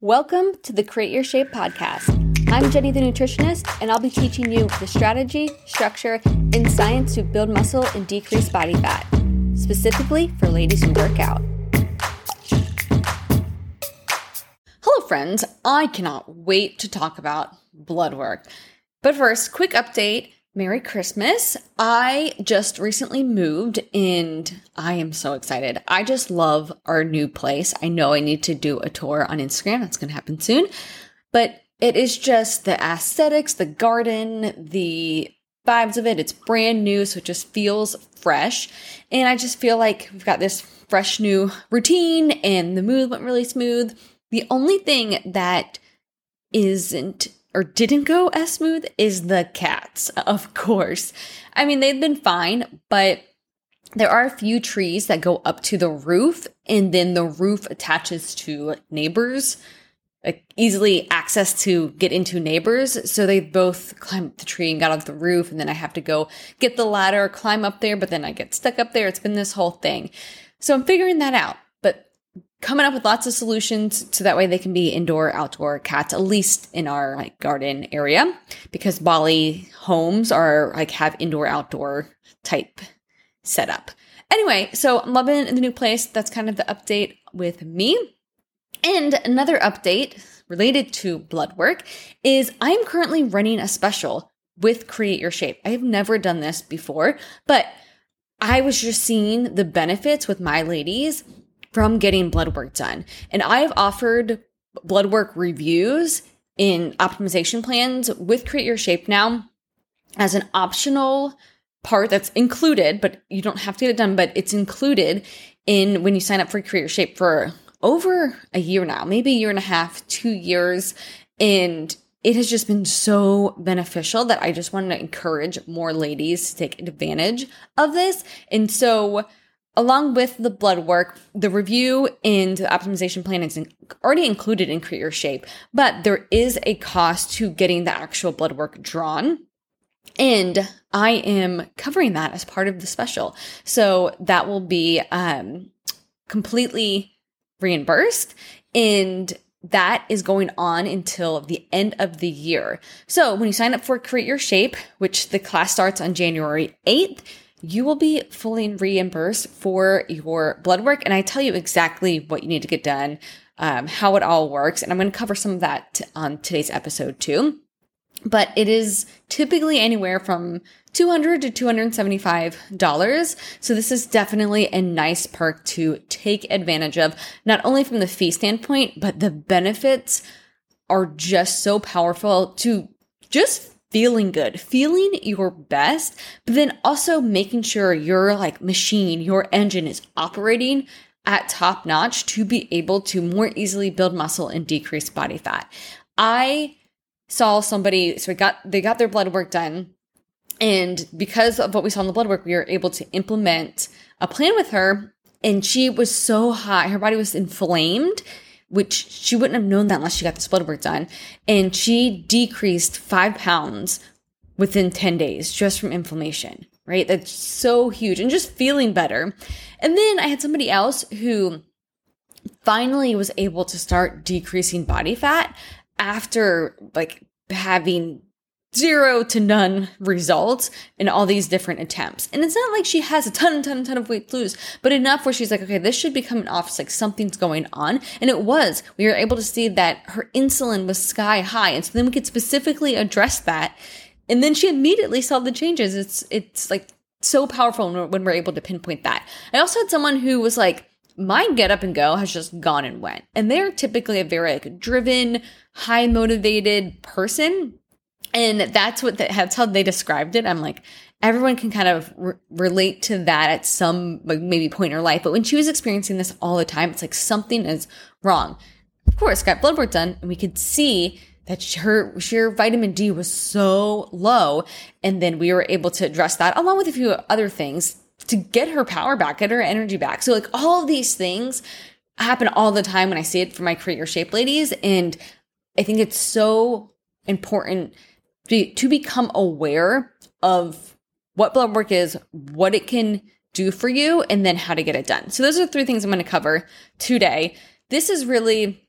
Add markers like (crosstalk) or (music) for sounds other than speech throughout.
Welcome to the Create Your Shape podcast. I'm Jenny the nutritionist, and I'll be teaching you the strategy, structure, and science to build muscle and decrease body fat, specifically for ladies who work out. Hello, friends. I cannot wait to talk about blood work. But first, quick update Merry Christmas. I just recently moved and I am so excited. I just love our new place. I know I need to do a tour on Instagram. That's going to happen soon. But it is just the aesthetics, the garden, the vibes of it. It's brand new, so it just feels fresh. And I just feel like we've got this fresh new routine and the mood went really smooth. The only thing that isn't or didn't go as smooth is the cats, (laughs) of course. I mean, they've been fine, but there are a few trees that go up to the roof and then the roof attaches to neighbors like easily access to get into neighbors. So they both climbed the tree and got off the roof and then i have to go get the ladder climb up there but then i get stuck up there. It's been this whole thing. So i'm figuring that out coming up with lots of solutions so that way they can be indoor outdoor cats at least in our like garden area because bali homes are like have indoor outdoor type setup. Anyway so i'm loving the new place. That's kind of the update with me. And another update related to blood work is i'm currently running a special with create your shape. I have never done this before but i was just seeing the benefits with my ladies from getting blood work done. And I've offered blood work reviews in optimization plans with Create Your Shape now as an optional part that's included, but you don't have to get it done, but it's included in when you sign up for Create Your Shape for over a year now, maybe a year and a half, two years. And it has just been so beneficial that I just want to encourage more ladies to take advantage of this. And so Along with the blood work, the review and the optimization plan is already included in Create Your Shape, but there is a cost to getting the actual blood work drawn. And I am covering that as part of the special. So that will be um, completely reimbursed. And that is going on until the end of the year. So when you sign up for Create Your Shape, which the class starts on January 8th, you will be fully reimbursed for your blood work. And I tell you exactly what you need to get done, um, how it all works. And I'm going to cover some of that on today's episode too. But it is typically anywhere from 200 to $275. So this is definitely a nice perk to take advantage of, not only from the fee standpoint, but the benefits are just so powerful to just feeling good, feeling your best, but then also making sure your like machine, your engine is operating at top notch to be able to more easily build muscle and decrease body fat. I saw somebody, so we got, they got their blood work done. And because of what we saw in the blood work, we were able to implement a plan with her. And she was so hot, her body was inflamed which she wouldn't have known that unless she got the blood work done. And she decreased five pounds within 10 days just from inflammation, right? That's so huge and just feeling better. And then I had somebody else who finally was able to start decreasing body fat after like having zero to none results in all these different attempts. And it's not like she has a ton, ton, ton of weight to lose, but enough where she's like, okay, this should become an office, like something's going on. And it was. We were able to see that her insulin was sky high. And so then we could specifically address that. And then she immediately saw the changes. It's, it's like so powerful when we're able to pinpoint that. I also had someone who was like, my get up and go has just gone and went. And they're typically a very like driven, high motivated person and that's what the, that's how they described it. I'm like, everyone can kind of re- relate to that at some maybe point in her life. But when she was experiencing this all the time, it's like something is wrong. Of course, got blood work done, and we could see that her sheer vitamin D was so low. And then we were able to address that along with a few other things to get her power back, get her energy back. So like all of these things happen all the time when I see it for my create your shape ladies. And I think it's so important to become aware of what blood work is, what it can do for you, and then how to get it done. So those are three things I'm going to cover today. This is really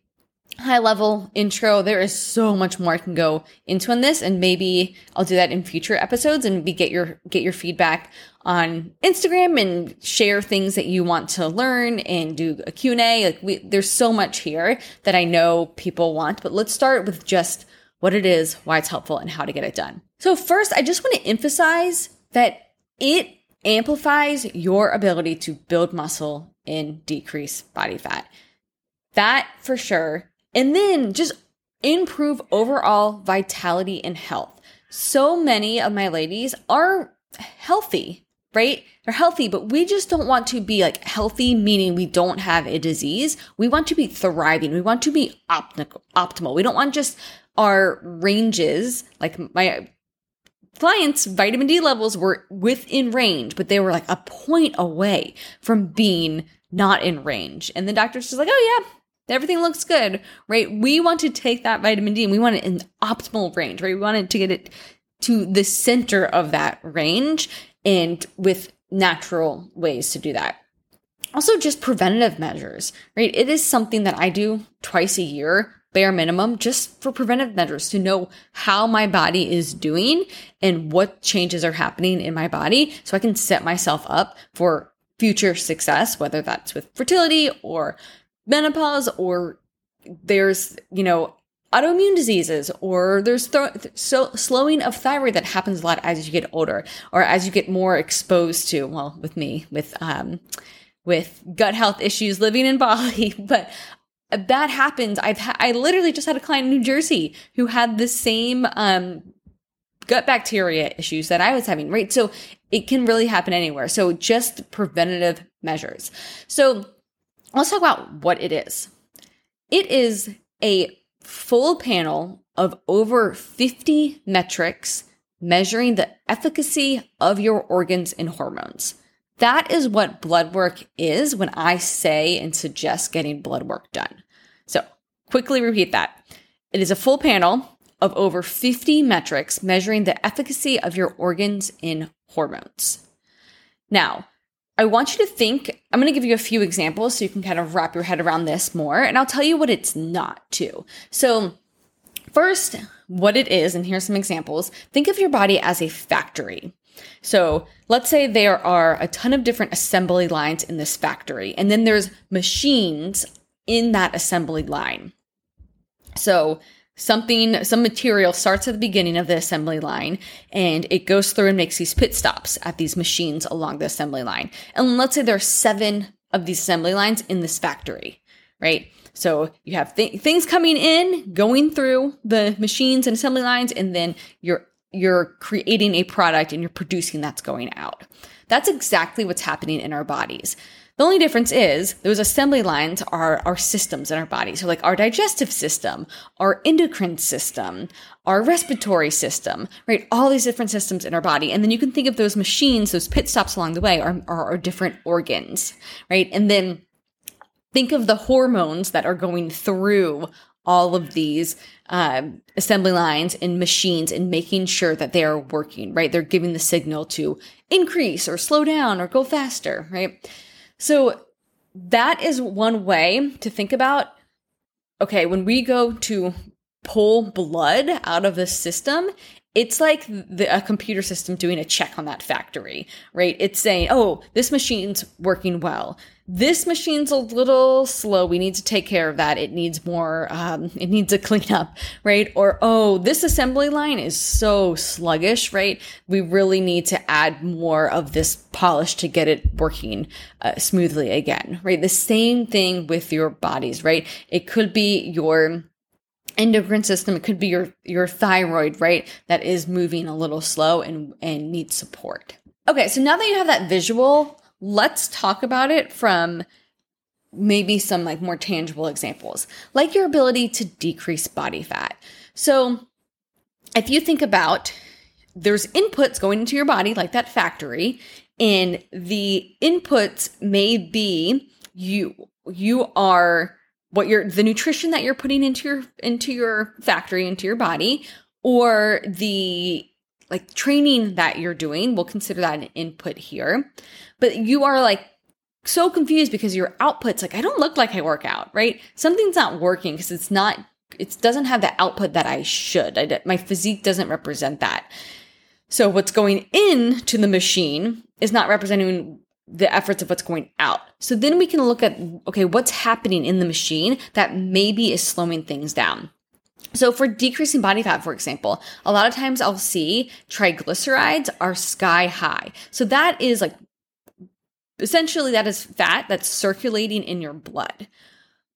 high level intro. There is so much more I can go into on this, and maybe I'll do that in future episodes and be get your get your feedback on Instagram and share things that you want to learn and do a Q&A. Like we, there's so much here that I know people want, but let's start with just what it is, why it's helpful, and how to get it done. So first, I just want to emphasize that it amplifies your ability to build muscle and decrease body fat. That for sure. And then just improve overall vitality and health. So many of my ladies are healthy, right? They're healthy, but we just don't want to be like healthy, meaning we don't have a disease. We want to be thriving. We want to be optimal. We don't want just our ranges, like my clients' vitamin D levels were within range, but they were like a point away from being not in range. And the doctor's just like, oh yeah, everything looks good, right? We want to take that vitamin D and we want it in optimal range, right? We wanted to get it to the center of that range and with natural ways to do that. Also, just preventative measures, right? It is something that I do twice a year bare minimum just for preventive measures to know how my body is doing and what changes are happening in my body so I can set myself up for future success, whether that's with fertility or menopause or there's, you know, autoimmune diseases or there's th- so slowing of thyroid that happens a lot as you get older or as you get more exposed to well with me with um with gut health issues living in Bali (laughs) but that happens. I've ha- I literally just had a client in New Jersey who had the same um, gut bacteria issues that I was having, right? So it can really happen anywhere. So just preventative measures. So let's talk about what it is. It is a full panel of over 50 metrics measuring the efficacy of your organs and hormones. That is what blood work is when I say and suggest getting blood work done. So, quickly repeat that. It is a full panel of over 50 metrics measuring the efficacy of your organs in hormones. Now, I want you to think, I'm going to give you a few examples so you can kind of wrap your head around this more, and I'll tell you what it's not too. So, first, what it is, and here's some examples. Think of your body as a factory. So let's say there are a ton of different assembly lines in this factory, and then there's machines in that assembly line. So something, some material starts at the beginning of the assembly line and it goes through and makes these pit stops at these machines along the assembly line. And let's say there are seven of these assembly lines in this factory, right? So you have th- things coming in, going through the machines and assembly lines, and then you're you're creating a product and you're producing that's going out. That's exactly what's happening in our bodies. The only difference is those assembly lines are our systems in our body. So, like our digestive system, our endocrine system, our respiratory system, right? All these different systems in our body. And then you can think of those machines, those pit stops along the way are, are our different organs, right? And then think of the hormones that are going through all of these um, assembly lines and machines and making sure that they are working, right? They're giving the signal to increase or slow down or go faster, right? So that is one way to think about okay, when we go to pull blood out of the system, it's like the, a computer system doing a check on that factory, right? It's saying, oh, this machine's working well. This machine's a little slow. We need to take care of that. It needs more, um, it needs a cleanup, right? Or, oh, this assembly line is so sluggish, right? We really need to add more of this polish to get it working uh, smoothly again, right? The same thing with your bodies, right? It could be your endocrine system it could be your your thyroid right that is moving a little slow and and needs support. Okay so now that you have that visual let's talk about it from maybe some like more tangible examples like your ability to decrease body fat. So if you think about there's inputs going into your body like that factory and the inputs may be you you are what you're the nutrition that you're putting into your into your factory into your body or the like training that you're doing we'll consider that an input here but you are like so confused because your output's like, I don't look like I work out, right? Something's not working because it's not, it doesn't have the output that I should. I, my physique doesn't represent that. So what's going into the machine is not representing the efforts of what's going out. So then we can look at, okay, what's happening in the machine that maybe is slowing things down. So for decreasing body fat, for example, a lot of times I'll see triglycerides are sky high. So that is like essentially that is fat that's circulating in your blood.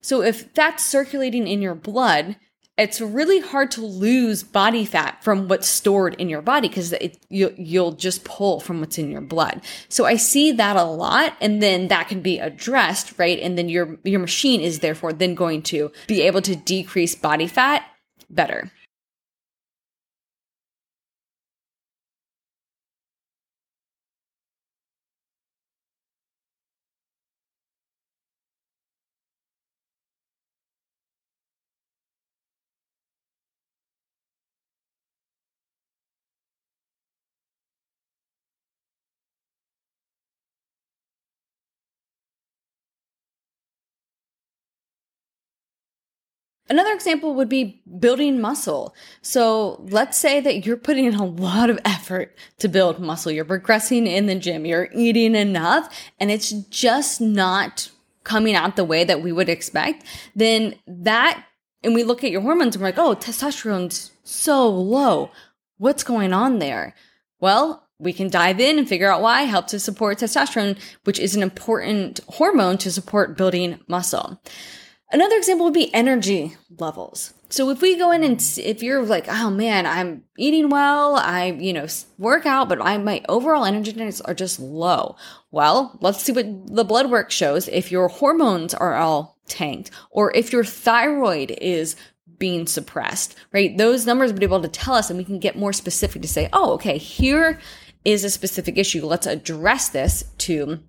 So if that's circulating in your blood, it's really hard to lose body fat from what's stored in your body because you, you'll just pull from what's in your blood. So I see that a lot, and then that can be addressed, right? And then your your machine is therefore then going to be able to decrease body fat better. Another example would be building muscle. So let's say that you're putting in a lot of effort to build muscle. You're progressing in the gym. You're eating enough and it's just not coming out the way that we would expect. Then that, and we look at your hormones and we're like, oh, testosterone's so low. What's going on there? Well, we can dive in and figure out why, help to support testosterone, which is an important hormone to support building muscle. Another example would be energy levels. So if we go in and if you're like, oh man, I'm eating well, I, you know, work out, but I, my overall energy levels are just low. Well, let's see what the blood work shows. If your hormones are all tanked or if your thyroid is being suppressed, right? Those numbers would be able to tell us and we can get more specific to say, oh, okay, here is a specific issue. Let's address this to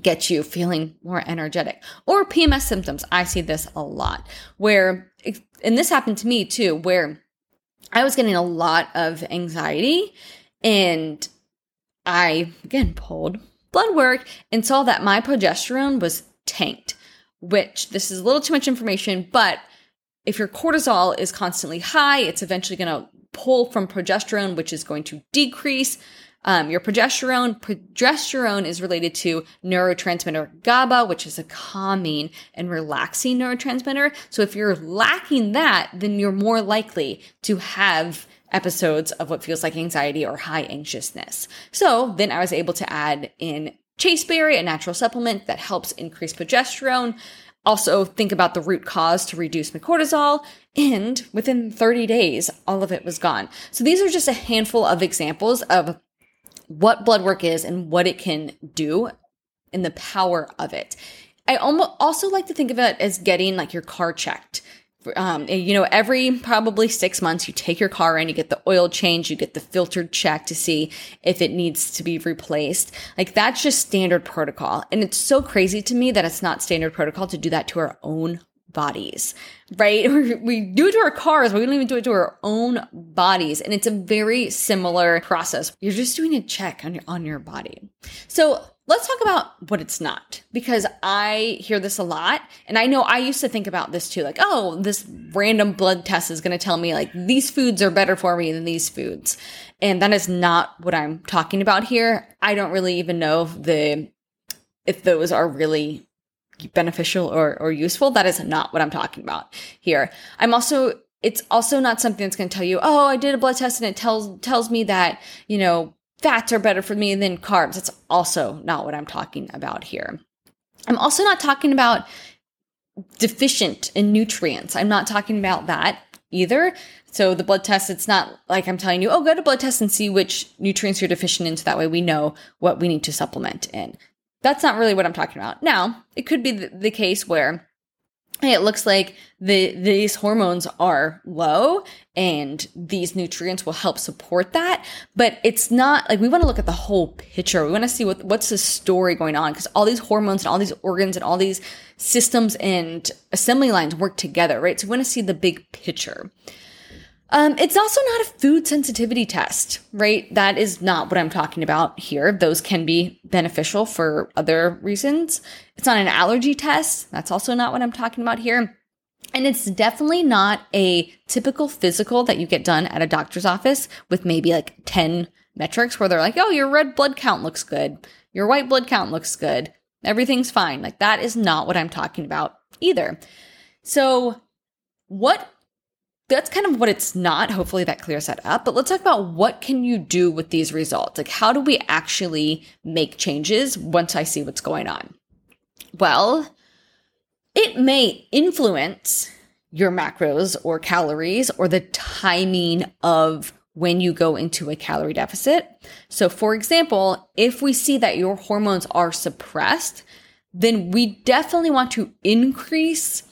get you feeling more energetic. Or PMS symptoms. I see this a lot where, and this happened to me too, where I was getting a lot of anxiety and I, again, pulled blood work and saw that my progesterone was tanked, which this is a little too much information, but if your cortisol is constantly high, it's eventually going to pull from progesterone, which is going to decrease um, your progesterone, progesterone is related to neurotransmitter GABA, which is a calming and relaxing neurotransmitter. So if you're lacking that, then you're more likely to have episodes of what feels like anxiety or high anxiousness. So then I was able to add in chasteberry, a natural supplement that helps increase progesterone. Also, think about the root cause to reduce my cortisol. And within 30 days, all of it was gone. So these are just a handful of examples of what blood work is and what it can do and the power of it. I also like to think of it as getting like your car checked. Um, you know, every probably six months, you take your car in, you get the oil change, you get the filter check to see if it needs to be replaced. Like that's just standard protocol. And it's so crazy to me that it's not standard protocol to do that to our own bodies, right? (laughs) We do it to our cars, but we don't even do it to our own bodies. And it's a very similar process. You're just doing a check on your, on your body. So let's talk about what it's not because I hear this a lot. And I know I used to think about this too. Like, oh, this random blood test is going to tell me like these foods are better for me than these foods. And that is not what I'm talking about here. I don't really even know if the, if those are really beneficial or, or useful. That is not what I'm talking about here. I'm also, it's also not something that's going to tell you, oh, I did a blood test and it tells, tells me that, you know, fats are better for me than carbs. That's also not what I'm talking about here. I'm also not talking about deficient in nutrients. I'm not talking about that either. So the blood test, it's not like I'm telling you, oh, go to blood test and see which nutrients you're deficient in. So that way we know what we need to supplement in. That's not really what I'm talking about. Now, it could be the, the case where hey, it looks like the these hormones are low and these nutrients will help support that but it's not like we want to look at the whole picture. We want to see what what's the story going on because all these hormones and all these organs and all these systems and assembly lines work together right? So we want to see the big picture Um, it's also not a food sensitivity test, right? That is not what I'm talking about here. Those can be beneficial for other reasons. It's not an allergy test. That's also not what I'm talking about here. And it's definitely not a typical physical that you get done at a doctor's office with maybe like 10 metrics where they're like, oh, your red blood count looks good. Your white blood count looks good. Everything's fine. Like that is not what I'm talking about either. So, what that's kind of what it's not. Hopefully that clears that up. But let's talk about what can you do with these results? Like how do we actually make changes once I see what's going on? Well, it may influence your macros or calories or the timing of when you go into a calorie deficit. So, for example, if we see that your hormones are suppressed, then we definitely want to increase,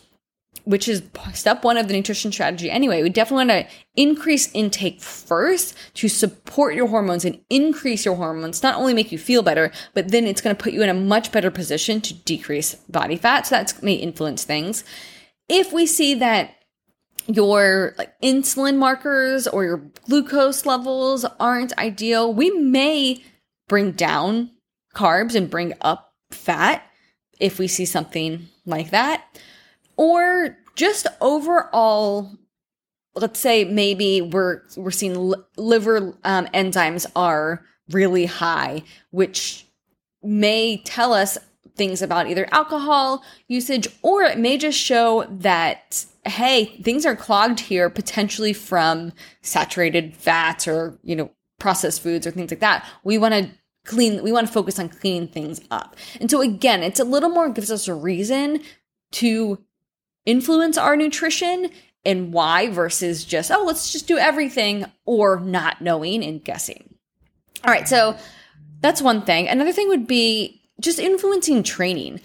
which is step one of the nutrition strategy anyway. We definitely want to increase intake first to support your hormones and increase your hormones, not only make you feel better, but then it's going to put you in a much better position to decrease body fat. So that may influence things. If we see that your like insulin markers or your glucose levels aren't ideal, we may bring down carbs and bring up fat if we see something like that. Or just overall let's say maybe we're we're seeing liver um, enzymes are really high, which may tell us things about either alcohol usage or it may just show that hey, things are clogged here potentially from saturated fats or, you know, processed foods or things like that. We want to clean, we want to focus on cleaning things up. And so again, it's a little more gives us a reason to influence our nutrition and why versus just, oh, let's just do everything or not knowing and guessing. All right. So that's one thing. Another thing would be just influencing training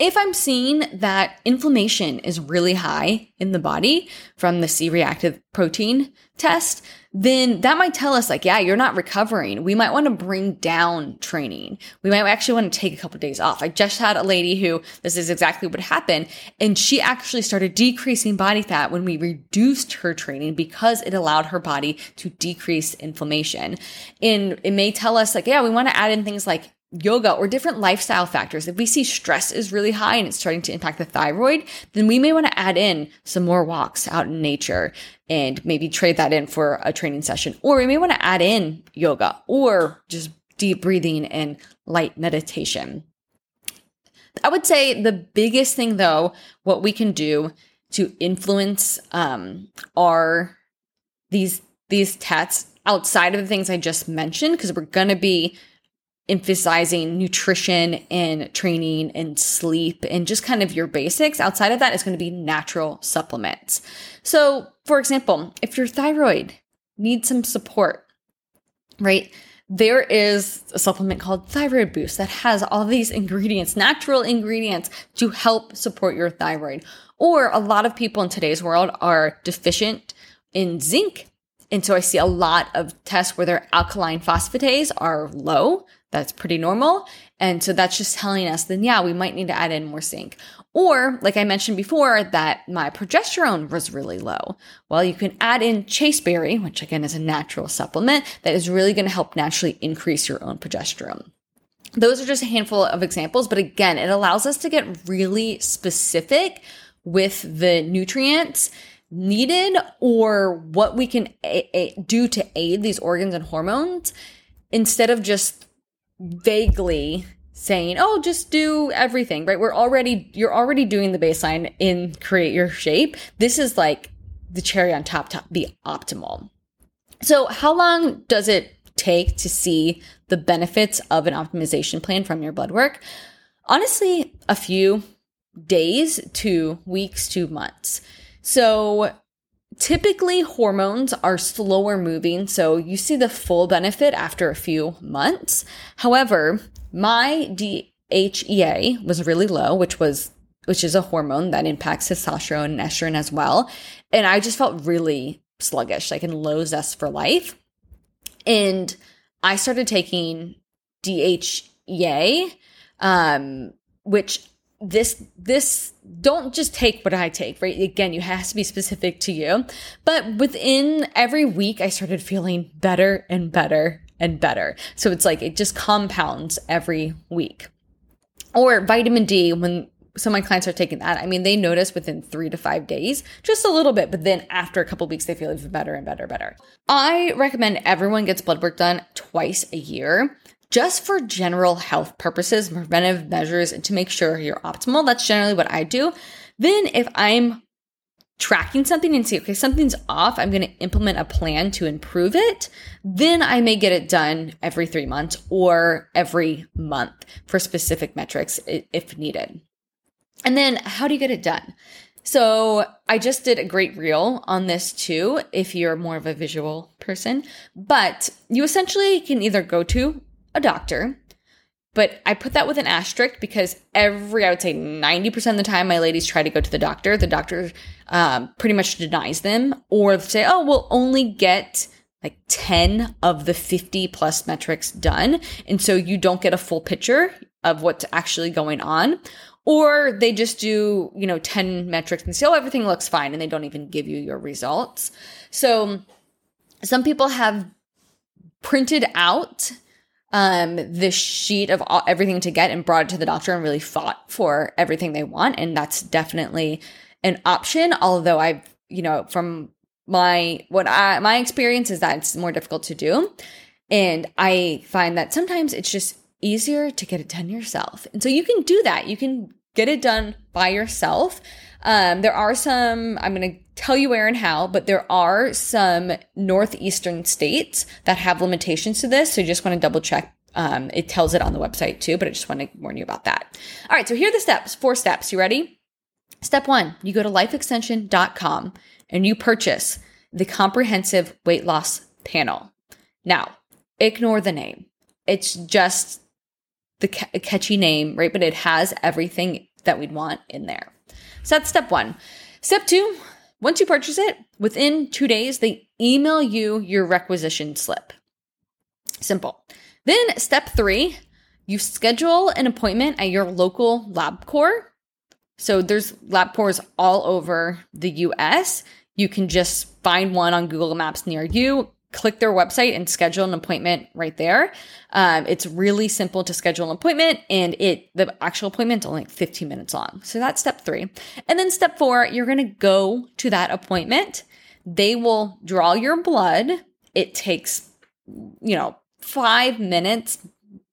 if I'm seeing that inflammation is really high in the body from the C reactive protein test, then that might tell us like, yeah, you're not recovering. We might want to bring down training. We might actually want to take a couple of days off. I just had a lady who this is exactly what happened. And she actually started decreasing body fat when we reduced her training because it allowed her body to decrease inflammation. And it may tell us like, yeah, we want to add in things like yoga or different lifestyle factors. If we see stress is really high and it's starting to impact the thyroid, then we may want to add in some more walks out in nature and maybe trade that in for a training session. Or we may want to add in yoga or just deep breathing and light meditation. I would say the biggest thing though, what we can do to influence um, are these these tests outside of the things I just mentioned, because we're going to be emphasizing nutrition and training and sleep and just kind of your basics. Outside of that is going to be natural supplements. So, for example, if your thyroid needs some support, right? There is a supplement called Thyroid Boost that has all these ingredients, natural ingredients to help support your thyroid. Or a lot of people in today's world are deficient in zinc. And so I see a lot of tests where their alkaline phosphatase are low that's pretty normal. And so that's just telling us then, yeah, we might need to add in more zinc. Or, like I mentioned before, that my progesterone was really low. Well, you can add in chasteberry, which again is a natural supplement that is really going to help naturally increase your own progesterone. Those are just a handful of examples, but again, it allows us to get really specific with the nutrients needed or what we can a- a- do to aid these organs and hormones instead of just vaguely saying, "Oh, just do everything." Right? We're already you're already doing the baseline in create your shape. This is like the cherry on top to be optimal. So, how long does it take to see the benefits of an optimization plan from your blood work? Honestly, a few days to weeks to months. So, Typically, hormones are slower moving, so you see the full benefit after a few months. However, my DHEA was really low, which was which is a hormone that impacts testosterone and estrogen as well, and I just felt really sluggish, like in low zest for life. And I started taking DHEA, um, which this this don't just take what I take, right? Again, you has to be specific to you. But within every week I started feeling better and better and better. So it's like it just compounds every week. Or vitamin D when some of my clients are taking that. I mean, they notice within three to five days, just a little bit, but then after a couple weeks, they feel even better and better and better. I recommend everyone gets blood work done twice a year just for general health purposes, preventive measures, and to make sure you're optimal. That's generally what I do. Then, if I'm tracking something and see, okay, something's off, I'm going to implement a plan to improve it, then I may get it done every three months or every month for specific metrics if needed. And then, how do you get it done? So I just did a great reel on this too, if you're more of a visual person. But you essentially can either go to a doctor. But I put that with an asterisk because every, I would say 90% of the time, my ladies try to go to the doctor. The doctor um, pretty much denies them or say, oh, we'll only get like 10 of the 50 plus metrics done. And so you don't get a full picture of what's actually going on. Or they just do, you know, 10 metrics and say, oh, everything looks fine. And they don't even give you your results. So some people have printed out um, the sheet of all, everything to get and brought it to the doctor and really fought for everything they want. And that's definitely an option. Although I've, you know, from my, what I, my experience is that it's more difficult to do. And I find that sometimes it's just easier to get it done yourself. And so you can do that. You can get it done by yourself. Um, there are some, I'm going to tell you where and how, but there are some northeastern states that have limitations to this. So you just want to double check. Um, it tells it on the website too, but I just want to warn you about that. All right. So here are the steps, four steps. You ready? Step one, you go to lifeextension.com and you purchase the comprehensive weight loss panel. Now, ignore the name. It's just the ca- catchy name, right? But it has everything that we'd want in there. So that's step one. Step two, once you purchase it, within two days, they email you your requisition slip. Simple. Then step three, you schedule an appointment at your local LabCorp. So there's LabCorps all over the US. You can just find one on Google Maps near you, click their website and schedule an appointment right there. Um, it's really simple to schedule an appointment and it, the actual appointment is only like 15 minutes long. So that's step three. And then step four, you're to go to that appointment. They will draw your blood. It takes, you know, five minutes.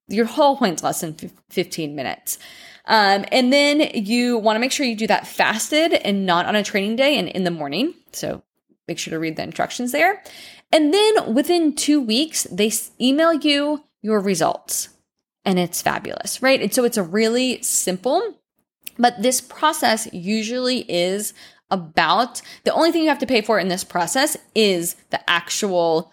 Your whole appointment's less than 15 minutes. Um, and then you want to make sure you do that fasted and not on a training day and in the morning. So make sure to read the instructions there. And then within two weeks, they email you your results and it's fabulous, right? And so it's a really simple, but this process usually is about the only thing you have to pay for in this process is the actual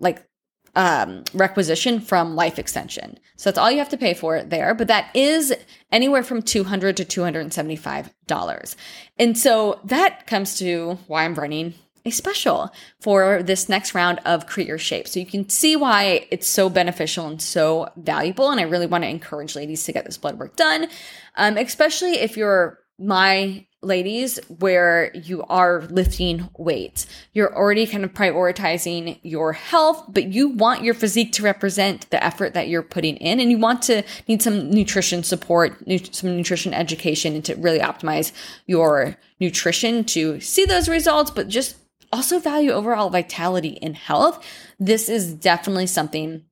like um, requisition from life extension. So that's all you have to pay for there, but that is anywhere from 200 to $275. And so that comes to why I'm running a special for this next round of Create Your Shape. So you can see why it's so beneficial and so valuable. And I really want to encourage ladies to get this blood work done, um, especially if you're my ladies where you are lifting weights. You're already kind of prioritizing your health, but you want your physique to represent the effort that you're putting in and you want to need some nutrition support, some nutrition education and to really optimize your nutrition to see those results, but just also value overall vitality and health, this is definitely something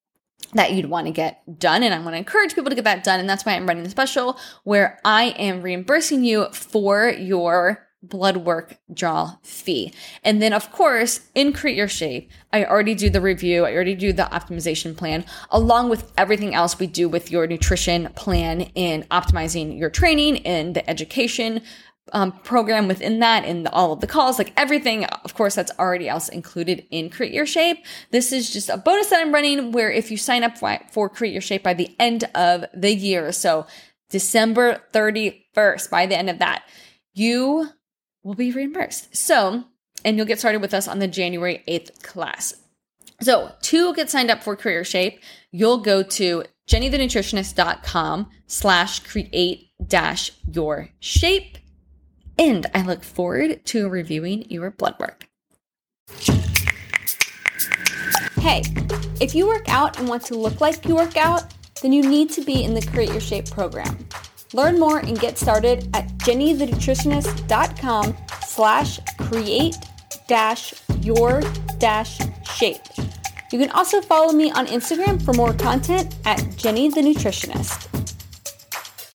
that you'd want to get done. And I want to encourage people to get that done. And that's why I'm running the special where I am reimbursing you for your blood work draw fee. And then of course, in Create Your Shape, I already do the review. I already do the optimization plan along with everything else we do with your nutrition plan in optimizing your training and the education um, program within that and all of the calls, like everything, of course, that's already else included in Create Your Shape. This is just a bonus that I'm running where if you sign up for Create Your Shape by the end of the year, so December 31st, by the end of that, you will be reimbursed. So, and you'll get started with us on the January 8th class. So to get signed up for Create Your Shape, you'll go to jennythenutritionist.com slash create dash your shape. And I look forward to reviewing your blood work. Hey, if you work out and want to look like you work out, then you need to be in the Create Your Shape program. Learn more and get started at jennythenutritionist.com slash create dash your dash shape. You can also follow me on Instagram for more content at Jenny the Nutritionist.